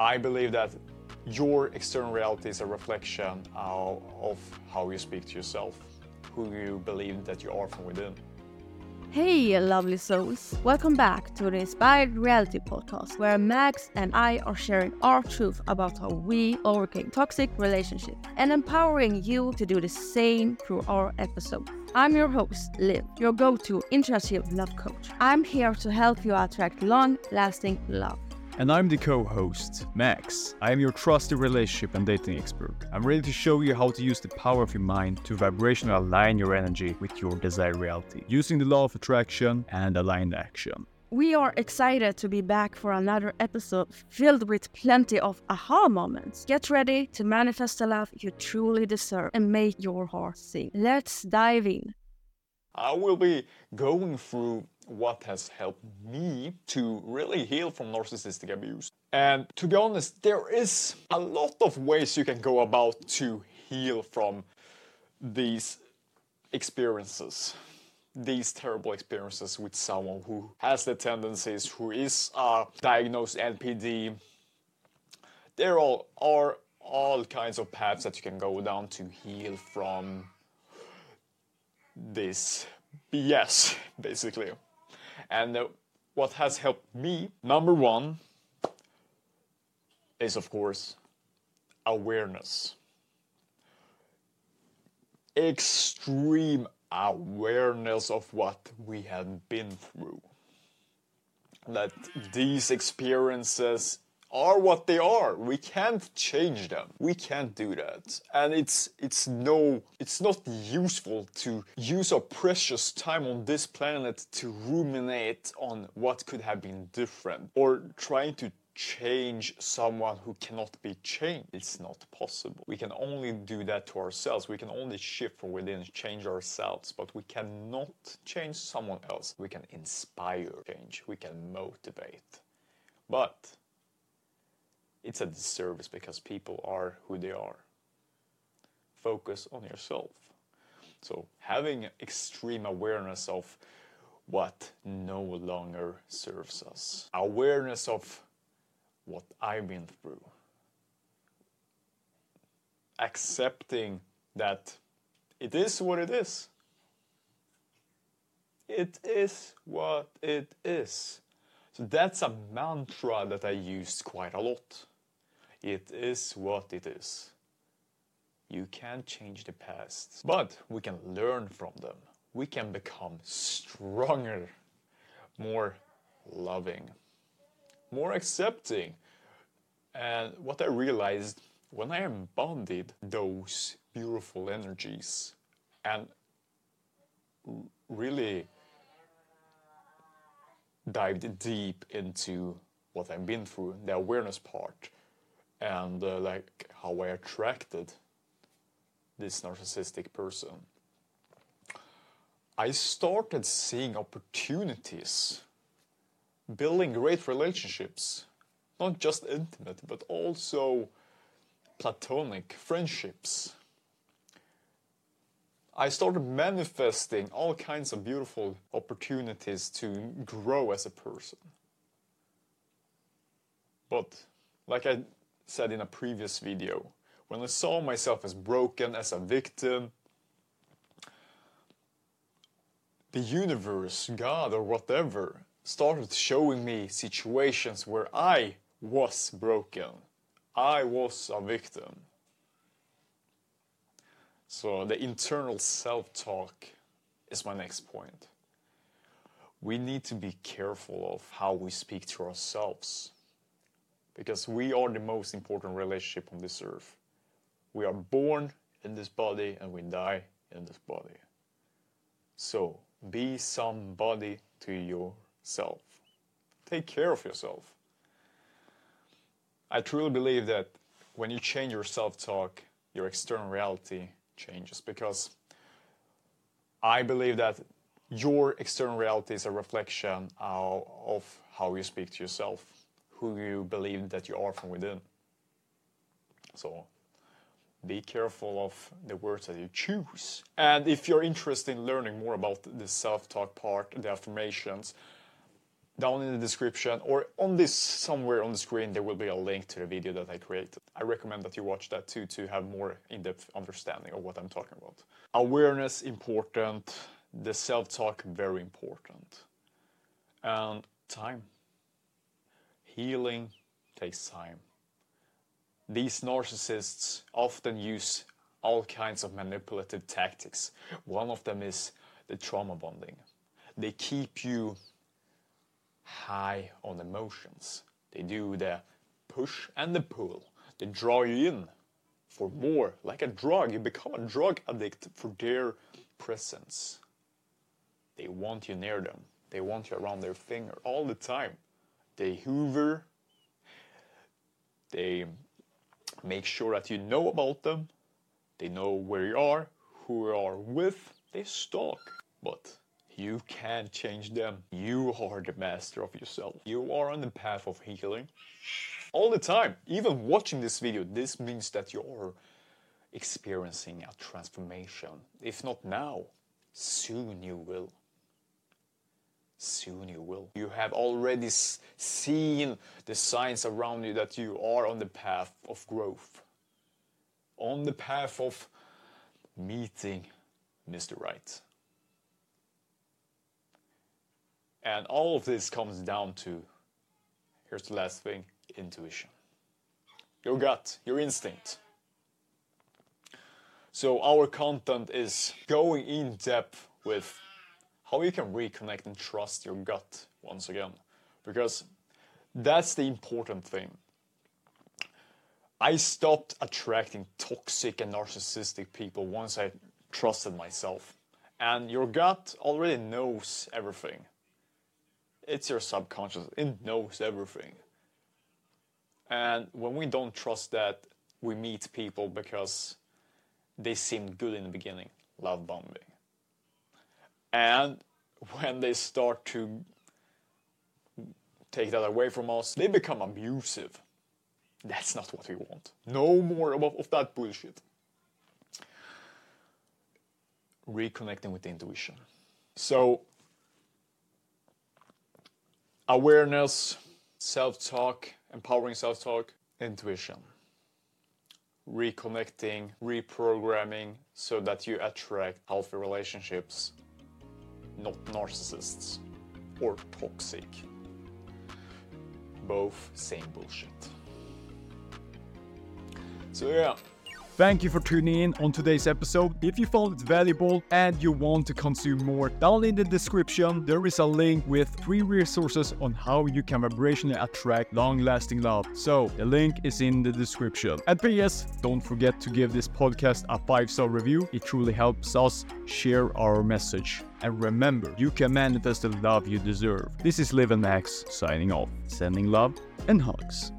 I believe that your external reality is a reflection of, of how you speak to yourself, who you believe that you are from within. Hey, lovely souls! Welcome back to the Inspired Reality Podcast, where Max and I are sharing our truth about how we overcame toxic relationships and empowering you to do the same through our episode. I'm your host, Liv, your go to intuitive love coach. I'm here to help you attract long lasting love. And I'm the co host, Max. I am your trusted relationship and dating expert. I'm ready to show you how to use the power of your mind to vibrationally align your energy with your desired reality, using the law of attraction and aligned action. We are excited to be back for another episode filled with plenty of aha moments. Get ready to manifest the love you truly deserve and make your heart sing. Let's dive in. I will be going through what has helped me to really heal from narcissistic abuse. And to be honest, there is a lot of ways you can go about to heal from these experiences. These terrible experiences with someone who has the tendencies, who is a diagnosed NPD. There all are all kinds of paths that you can go down to heal from this BS, basically. And uh, what has helped me, number one, is of course awareness. Extreme awareness of what we have been through. That these experiences are what they are. We can't change them. We can't do that. And it's it's no it's not useful to use our precious time on this planet to ruminate on what could have been different or trying to change someone who cannot be changed. It's not possible. We can only do that to ourselves. We can only shift from within, change ourselves, but we cannot change someone else. We can inspire change. We can motivate. But it's a disservice because people are who they are. Focus on yourself. So, having extreme awareness of what no longer serves us, awareness of what I've been through, accepting that it is what it is. It is what it is. So that's a mantra that I used quite a lot. It is what it is. You can't change the past, but we can learn from them. We can become stronger, more loving, more accepting. And what I realized when I embodied those beautiful energies and really dived deep into what I've been through, the awareness part, and uh, like how I attracted this narcissistic person. I started seeing opportunities, building great relationships, not just intimate, but also platonic friendships. I started manifesting all kinds of beautiful opportunities to grow as a person. But, like I said in a previous video, when I saw myself as broken, as a victim, the universe, God, or whatever started showing me situations where I was broken. I was a victim. So the internal self talk is my next point. We need to be careful of how we speak to ourselves because we are the most important relationship on this earth. We are born in this body and we die in this body. So be somebody to yourself. Take care of yourself. I truly believe that when you change your self talk, your external reality changes because I believe that your external reality is a reflection of how you speak to yourself, who you believe that you are from within. So be careful of the words that you choose. And if you're interested in learning more about the self talk part, the affirmations, down in the description or on this somewhere on the screen there will be a link to the video that I created. I recommend that you watch that too to have more in-depth understanding of what I'm talking about. Awareness important, the self-talk very important. And time. Healing takes time. These narcissists often use all kinds of manipulative tactics. One of them is the trauma bonding. They keep you high on emotions. They do the push and the pull. They draw you in for more, like a drug. You become a drug addict for their presence. They want you near them. They want you around their finger all the time. They hoover. They make sure that you know about them. They know where you are, who you are with. They stalk. But you can't change them. You are the master of yourself. You are on the path of healing. All the time. Even watching this video, this means that you're experiencing a transformation. If not now, soon you will. Soon you will. You have already seen the signs around you that you are on the path of growth, on the path of meeting Mr. Right. And all of this comes down to here's the last thing intuition. Your gut, your instinct. So, our content is going in depth with how you can reconnect and trust your gut once again. Because that's the important thing. I stopped attracting toxic and narcissistic people once I trusted myself. And your gut already knows everything. It's your subconscious, it knows everything. And when we don't trust that, we meet people because they seemed good in the beginning, love bombing. And when they start to take that away from us, they become abusive. That's not what we want. No more of, of that bullshit. Reconnecting with the intuition. So, awareness, self talk, empowering self talk, intuition. Reconnecting, reprogramming so that you attract healthy relationships, not narcissists or toxic. Both same bullshit. So, yeah. Thank you for tuning in on today's episode. If you found it valuable and you want to consume more, down in the description there is a link with free resources on how you can vibrationally attract long-lasting love. So the link is in the description. And P.S. Don't forget to give this podcast a five-star review. It truly helps us share our message. And remember, you can manifest the love you deserve. This is Liv and Max signing off, sending love and hugs.